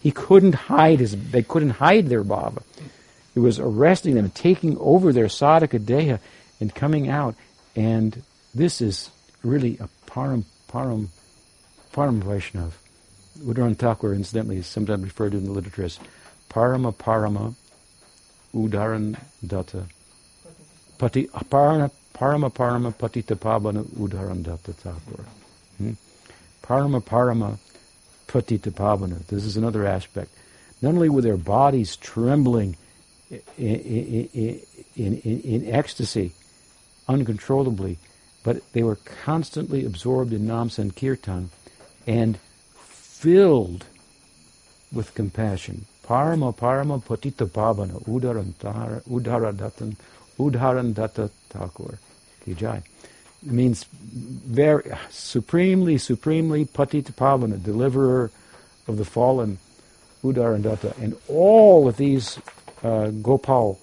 He couldn't hide his. They couldn't hide their bhava. It was arresting them, taking over their sadhaka deha, and coming out. And this is really a param param param Vaishnav. Uddharan Thakur, incidentally, is sometimes referred to in the literature as parama parama Uddharan Datta. Pati, parama, parama parama patita pabana udaran datta Thakur. Hmm? Parama Parama Patita Pavana. This is another aspect. Not only were their bodies trembling in, in, in, in, ecstasy uncontrollably, but they were constantly absorbed in Nam Sankirtan and filled with compassion. Parama Parama Patita Pavana Udarantara Udaradatan Uddharan Datta Thakur. Kijai. It means very supremely, supremely patita pavana, deliverer of the fallen, Uddharan Datta. And all of these uh, Gopal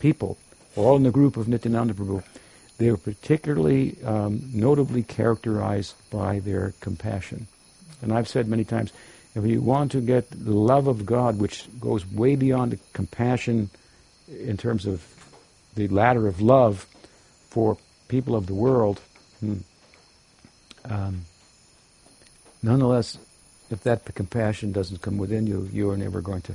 people, all in the group of Nityananda Prabhu, they were particularly um, notably characterized by their compassion. And I've said many times, if you want to get the love of God, which goes way beyond compassion in terms of the ladder of love for people of the world. Hmm. Um, nonetheless, if that compassion doesn't come within you, you are never going to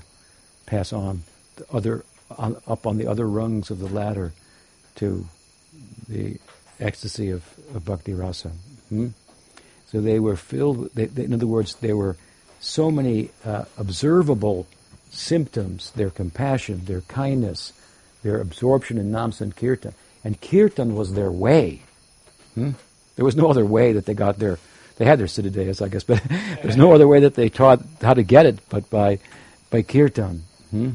pass on other on, up on the other rungs of the ladder to the ecstasy of, of bhakti rasa. Hmm? So they were filled. They, they, in other words, there were so many uh, observable symptoms: their compassion, their kindness, their absorption in nam sankirtan, and kirtan was their way. Hmm? There was no other way that they got there. They had their siddhideyas, I guess, but there's no other way that they taught how to get it but by by kirtan hmm?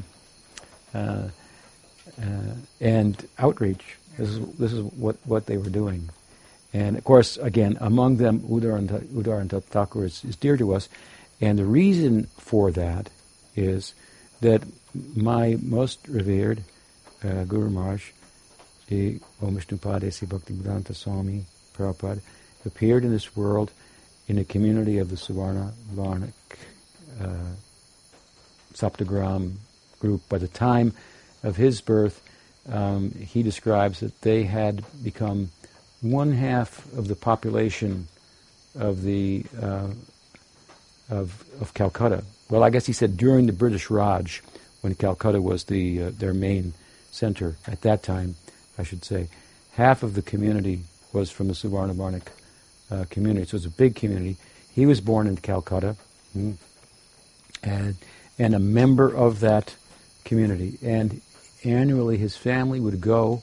uh, uh, and outreach. This is this is what, what they were doing, and of course, again, among them, Uddharan Datta Thakur is, is dear to us, and the reason for that is that my most revered uh, Guru Maharaj the Om Vishnupada Sri Bhaktivedanta Swami Prabhupada appeared in this world in a community of the Suvarna Vanik uh, Saptagram group. By the time of his birth, um, he describes that they had become one half of the population of the uh, of, of Calcutta. Well, I guess he said during the British Raj, when Calcutta was the uh, their main center at that time, I should say, half of the community was from the Suvarnavanik uh, community. So it was a big community. He was born in Calcutta, hmm, and and a member of that community. And annually, his family would go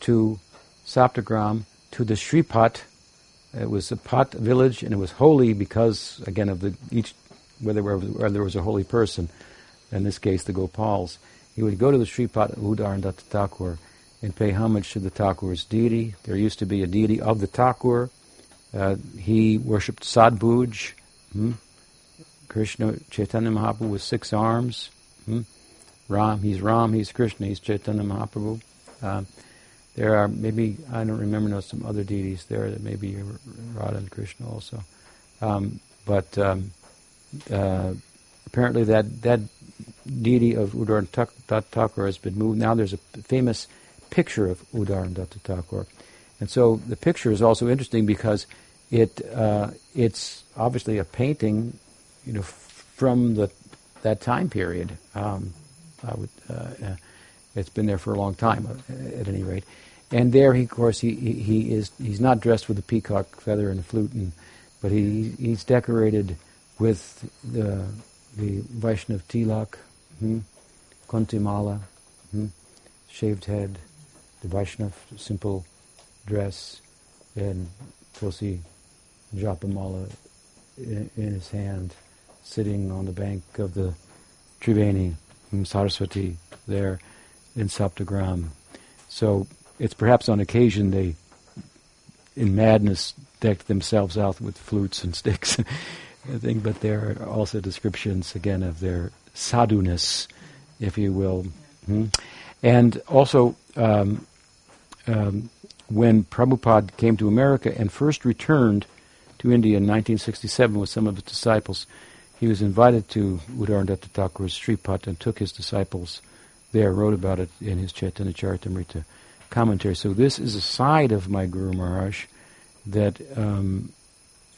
to Saptagram to the Sripat. It was a Pat village, and it was holy because, again, of the each whether whether there was a holy person. In this case, the Gopals. He would go to the and Datta Thakur and pay homage to the Thakur's deity. There used to be a deity of the Thakur. Uh, he worshipped Sadbhuj. Hmm? Krishna, Chaitanya Mahaprabhu with six arms. Hmm? Ram, he's Ram, he's Krishna, he's Chaitanya Mahaprabhu. Uh, there are maybe, I don't remember now, some other deities there that maybe Radha and Krishna also. Um, but um, uh, apparently that, that deity of Udar Thakur has been moved. Now there's a famous picture of Uddharan Datta Thakur. And so the picture is also interesting because it uh, it's obviously a painting, you know, from the that time period. Um, I would, uh, it's been there for a long time, uh, at any rate. And there, he, of course, he, he, he is he's not dressed with a peacock feather and a flute, and, but he he's decorated with the the Vaishnav tilak, hmm, kanthimala, hmm, shaved head, the Vaishnav simple dress, and Tulsi Japamala in, in his hand, sitting on the bank of the Triveni, Saraswati, there in Saptagram. So it's perhaps on occasion they, in madness, decked themselves out with flutes and sticks, I think, but there are also descriptions, again, of their sadhuness, if you will. Hmm? And also, um, um, when Prabhupada came to America and first returned to India in 1967 with some of his disciples, he was invited to Uddharan Datta Thakur's Sripat and took his disciples there, wrote about it in his Chaitanya Charitamrita commentary. So this is a side of my Guru Maharaj that um,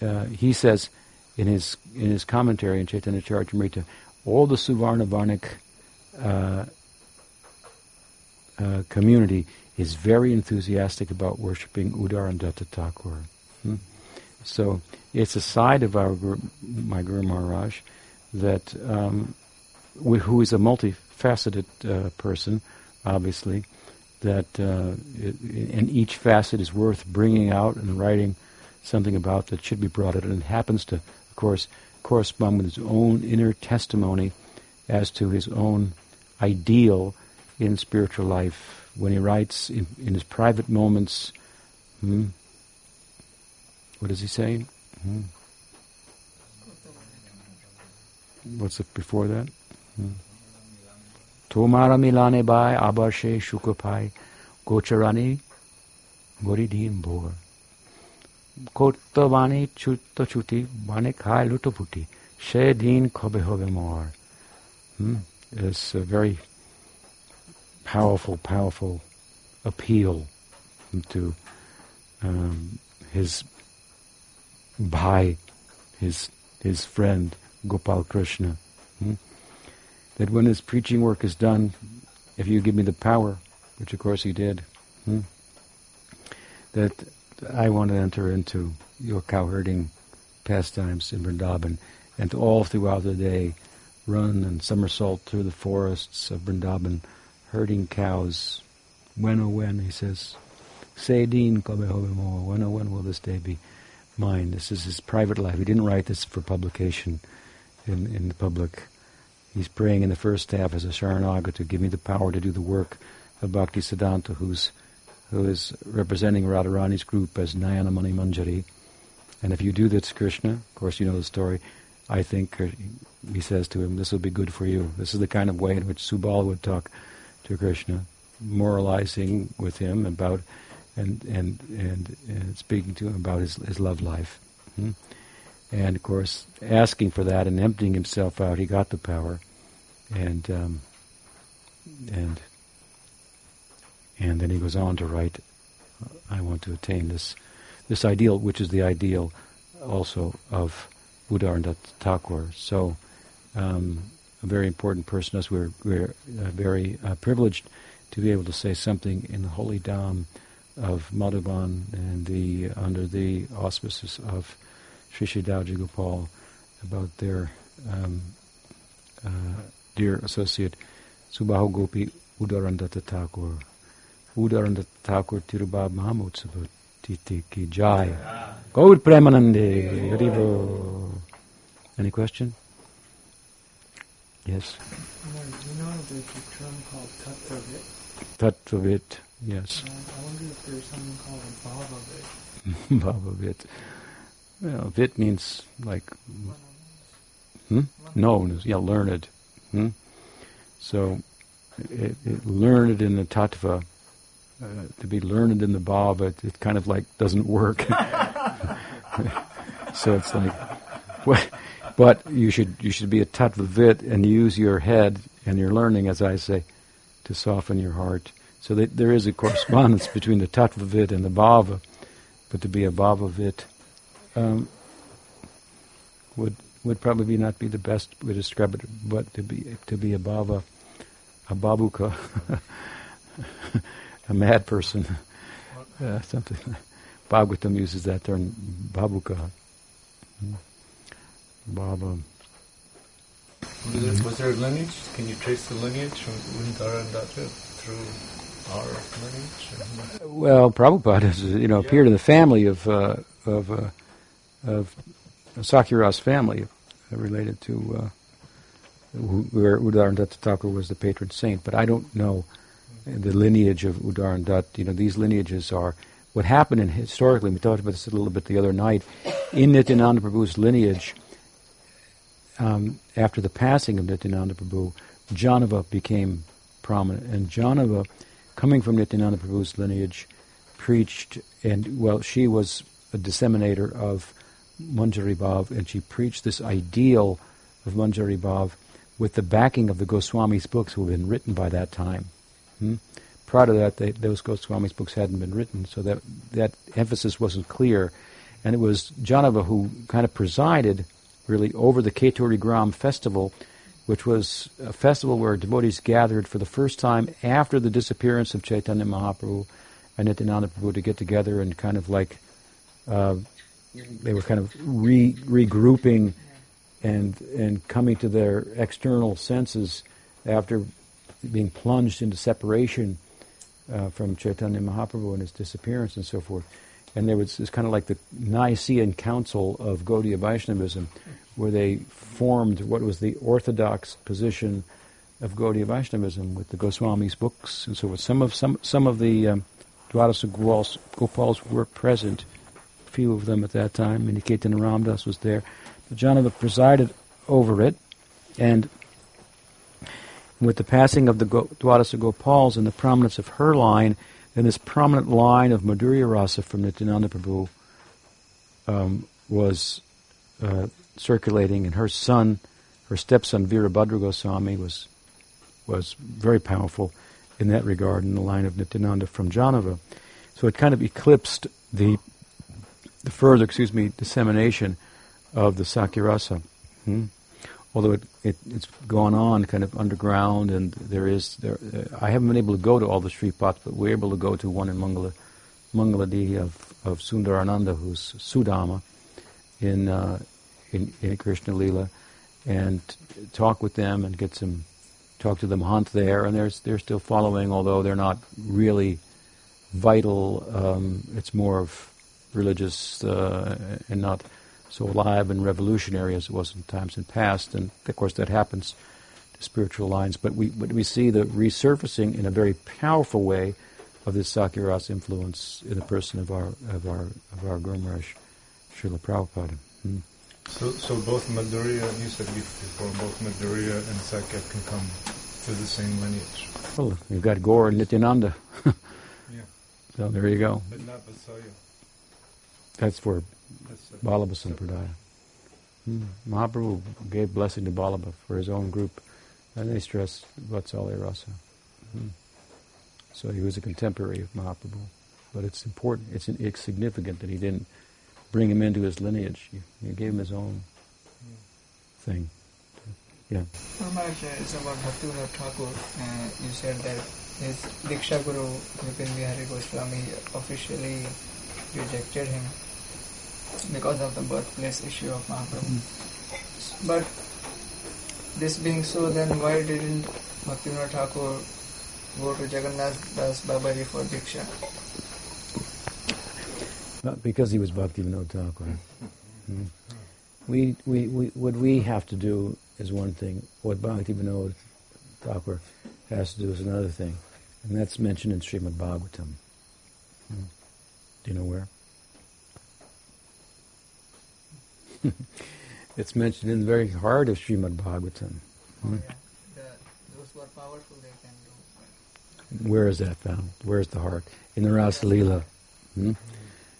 uh, he says in his in his commentary in Chaitanya Charitamrita, all the Suvarnavanik uh, uh, community is very enthusiastic about worshipping Uddharan Datta Thakur. Hmm? So it's a side of our my Guru Maharaj that um, who is a multifaceted uh, person, obviously, that uh, it, and each facet is worth bringing out and writing something about that should be brought out. And it happens to, of course, correspond with his own inner testimony as to his own ideal in spiritual life. When he writes in, in his private moments, hmm, what does he say? Hmm. What's it before that? Hmm. Hmm? Um, his by his his friend Gopal Krishna. Hmm? That when his preaching work is done, if you give me the power, which of course he did, hmm? that I want to enter into your cowherding pastimes in Vrindavan, and all throughout the day run and somersault through the forests of Vrindavan, herding cows. When oh when, he says, Say Dean when oh when will this day be? mine? This is his private life. He didn't write this for publication in, in the public. He's praying in the first half as a Sharanagata to give me the power to do the work of Bhakti Siddhanta, who's, who is representing Radharani's group as Nayana Mani Manjari. And if you do this, Krishna, of course you know the story, I think, uh, he says to him, this will be good for you. This is the kind of way in which Subal would talk to Krishna, moralizing with him about and and and, and speaking to him about his his love life. Hmm? And of course, asking for that and emptying himself out, he got the power, and um, and and then he goes on to write, "I want to attain this this ideal, which is the ideal also of Uddharan Datta Thakur." So, um, a very important person. As we're we're uh, very uh, privileged to be able to say something in the holy Dham of Madhuban and the under the auspices of Dauji Gopal about their um, uh, dear associate Subahu Gopi Uddharan Datta Thakur. Uddharan Datta Thakur Tirobhava Mahamotsava Titi Ki Jai. Gaur Premanande Haribo. Any question? Yes. You know there's a term called Tattvavit. Tattvavit. Yes. I wonder if there's something called a Bhavavit. Bhavavit. Well, vit means like, hmm? No, yeah, learned. Hmm? So, it, it, learned in the tattva, uh, to be learned in the bhava, it, it kind of like doesn't work. so it's like? But you should you should be a tattvavit and use your head and your learning, as I say, to soften your heart so that there is a correspondence between the tattvavit and the bhava, but to be a bhavavit um, would would probably not be the best way to describe it, but to be to be a bhava, a bhavuka, a mad person, uh, something. Bhagavatam uses that term, bhavuka. Baba. Was there, a lineage? Can you trace the lineage from Uddharan Datta through our lineage? Well, Prabhupada has, you know, appeared in the family of uh, of uh, of Sakyara's family, uh, related to uh, where Uddharan Datta Thakur was the patron saint. But I don't know the lineage of Uddharan Datta. You know, these lineages are what happened in historically. We talked about this a little bit the other night. In Nityananda Prabhu's lineage, um, after the passing of Nityananda Prabhu, Jahnava became prominent, and Jahnava, coming from Nityananda Prabhu's lineage, preached, and well, she was a disseminator of Manjari Bhav, and she preached this ideal of Manjari Bhav with the backing of the Goswami's books who had been written by that time. Hmm? Prior to that, they, those Goswami's books hadn't been written, so that that emphasis wasn't clear. And it was Jahnava who kind of presided, really, over the Kheturi Gram festival, which was a festival where devotees gathered for the first time after the disappearance of Chaitanya Mahaprabhu and Nityananda Prabhu to get together and kind of like uh, they were kind of re, regrouping and and coming to their external senses after being plunged into separation uh, from Chaitanya Mahaprabhu and his disappearance and so forth. And there was this kind of like the Nicene Council of Gaudiya Vaishnavism, where they formed what was the orthodox position of Gaudiya Vaishnavism with the Goswami's books and so forth. Some of some some of the um, Gopals were present few of them at that time. Niketan Ramdas was there. But Jahnava presided over it, and with the passing of the Go- Dwadasa Gopals and the prominence of her line, then this prominent line of Madhurya Rasa from Nityananda Prabhu um, was uh, circulating, and her son, her stepson Virabhadra Goswami, was was very powerful in that regard in the line of Nityananda from Jahnava. So it kind of eclipsed the the further, excuse me, dissemination of the Sakyarasa. Hmm? Although it, it, has gone on kind of underground, and there is there. Uh, I haven't been able to go to all the Sripats, but we're able to go to one in Mangala, Mangaladi of of Sundarananda, who's Sudama, in uh, in, in Krishna Lila, and talk with them and get some talk to them hunt there, and they're they're still following, although they're not really vital. Um, it's more of religious uh, and not so alive and revolutionary as it was in times in past. And of course, that happens to spiritual lines. But we, but we see the resurfacing in a very powerful way of this Sakyaras influence in the person of our of our of our Guru Maharaj, Srila Prabhupada. Hmm. So, so both Madhurya, and you said before, both Madhurya and Sakya can come through the same lineage. Well, you've got Gaur and Nityananda. yeah. So there you go. But not Vasaya. That's for Ballabha Sampradaya. Hmm. Mahaprabhu gave blessing to Ballabha for his own group, and they stress Vatsalya Rasa. Hmm. So he was a contemporary of Mahaprabhu. But it's important, it's, it's significant that he didn't bring him into his lineage. He, he gave him his own thing. Yeah. Maharaj, it's about Bhaktivinoda Thakur. Uh, you said that his Diksha Guru, Vipin Bihari Goswami, officially rejected him because of the birthplace issue of Mahaprabhu. Mm. But this being so, then why didn't Bhaktivinoda Thakur go to Jagannath Das Babaji for Diksha? Not because he was Bhaktivinoda Thakur. Hmm. We, we, we, what we have to do is one thing. What Bhaktivinoda Thakur has to do is another thing. And that's mentioned in Srimad Bhagavatam. Hmm. Do you know where? It's mentioned in the very heart of Srimad Bhagavatam. Hmm? The, those who are powerful, they can do. Where is that found? Where is the heart? In the Rasa Leela. Hmm?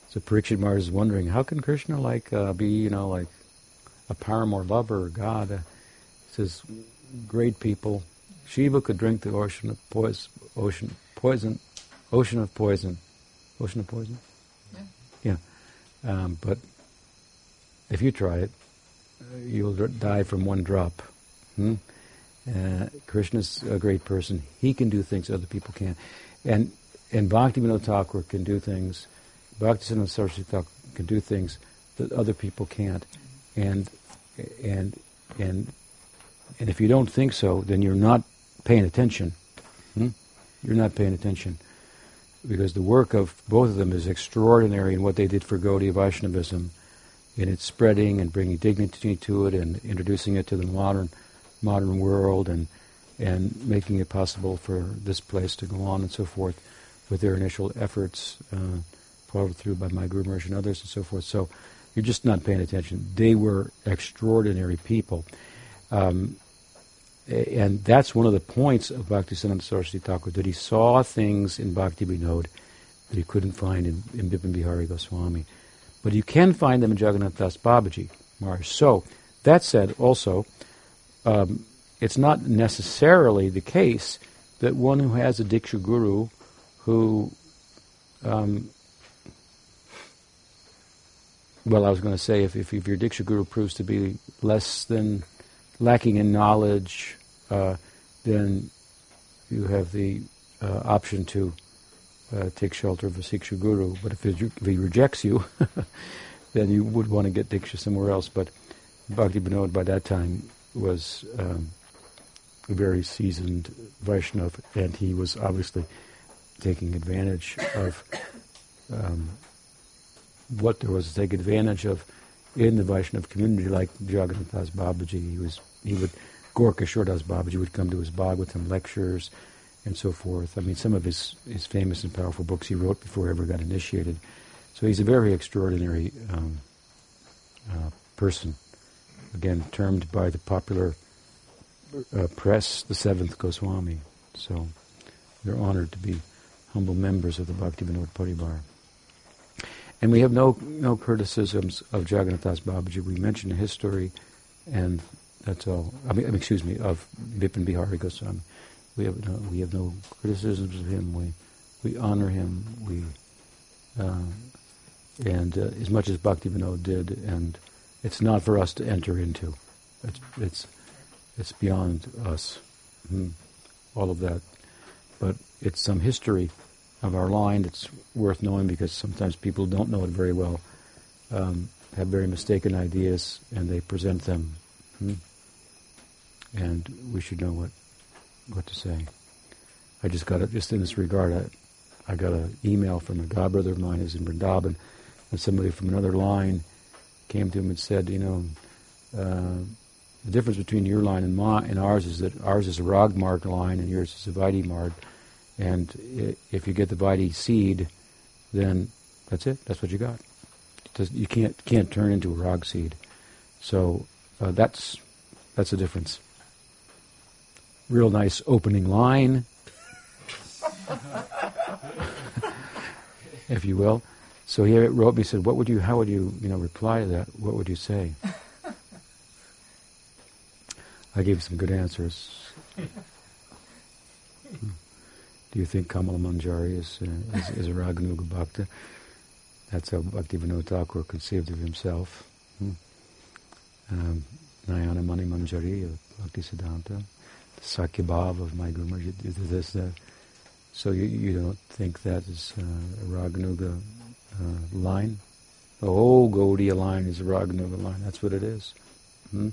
So Parikshit Maharaj is wondering, how can Krishna like uh, be, you know, like a paramour lover or God? Uh, says, great people. Shiva could drink the ocean of poison, ocean, poison, ocean of poison, ocean of poison. Yeah. Yeah. Um, but if you try it, you'll die from one drop. Hmm? Uh, Krishna's a great person. He can do things other people can't. And and Bhakti Vinod Thakur can do things, Bhakti Siddhanta Saraswati Thakur can do things that other people can't. And and and and if you don't think so, then you're not paying attention. Hmm? You're not paying attention. Because the work of both of them is extraordinary in what they did for Gaudiya Vaishnavism, in its spreading and bringing dignity to it and introducing it to the modern modern world and and making it possible for this place to go on and so forth with their initial efforts, uh, followed through by my Guru Maharaj and others and so forth. So you're just not paying attention. They were extraordinary people. Um, and that's one of the points of Bhaktisiddhanta Saraswati Thakur, that he saw things in Bhakti Vinod that he couldn't find in, in Bipin Bihari Goswami. But you can find them in Jagannath Das Babaji Maharaj. So, that said, also, um, it's not necessarily the case that one who has a Diksha Guru who, um, well, I was going to say, if, if, if, your Diksha Guru proves to be less than lacking in knowledge, uh, then you have the uh, option to uh, take shelter of a Siksha Guru. But if, if he rejects you, then you would want to get Diksha somewhere else. But Bhakti Vinod by that time was um, a very seasoned Vaishnav, and he was obviously taking advantage of um, what there was to take advantage of in the Vaishnav community, like Jagannath Das Babaji. He was he would Gaur Kishore Das Babaji would come to his Bhagavatam lectures and so forth. I mean, some of his, his famous and powerful books he wrote before he ever got initiated. So he's a very extraordinary um, uh, person. Again, termed by the popular uh, press the seventh Goswami. So we're honored to be humble members of the Bhakti Vinod Paribar. And we have no no criticisms of Jagannath Das Babaji. We mention his story, and that's all. I mean, excuse me, of Bipin Bihari Goswami. We have no, we have no criticisms of him. We we honor him. We uh, and uh, as much as Bhakti Vinod did, and it's not for us to enter into. It's it's it's beyond us. Mm, all of that, but it's some history of our line that's worth knowing because sometimes people don't know it very well, um, have very mistaken ideas, and they present them. Hmm? And we should know what what to say. I just got it just in this regard. I, I got an email from a god brother of mine who's in Vrindavan, and somebody from another line came to him and said, you know, uh, the difference between your line and, my, and ours is that ours is a rag line and yours is a Vaidhi marg. And if you get the Vaidhi seed, then that's it. That's what you got. You can't can't turn into a rag seed. So uh, that's that's the difference. Real nice opening line, if you will. So he wrote me, said, "What would you? How would you, you know, reply to that? What would you say?" I gave some good answers. Do you think Kamala Manjari is, uh, is, is, a Raganuga Bhakta? That's how Bhaktivinoda Thakur conceived of himself. Hmm. Um, Nayana Mani Manjari of Bhakti Siddhanta, Bhav of my Guru this, that. So you, you don't think that is uh, a Raganuga uh, line? The whole Gaudiya line is a Raganuga line. That's what it is. Hmm?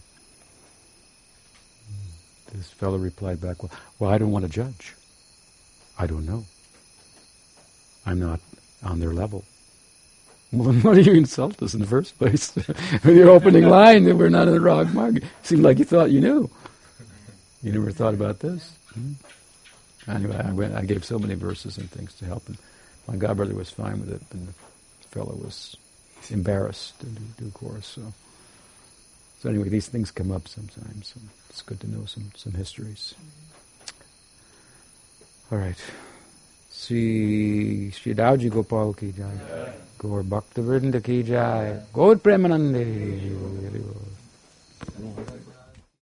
This fellow replied back, well, well, I don't want to judge. I don't know. I'm not on their level. Well, then why do you insult us in the first place? With your opening line that we're not in the wrong market. Seemed like you thought you knew. You never thought about this? Hmm? Anyway, I, went, I gave so many verses and things to help him. My godbrother was fine with it, and the fellow was embarrassed in due course. So, so anyway, these things come up sometimes. So it's good to know some, some histories. All right. Sri Sri Gopal ki jai. Gaur Bhakta Vrinda ki jai. Gaur Premanande.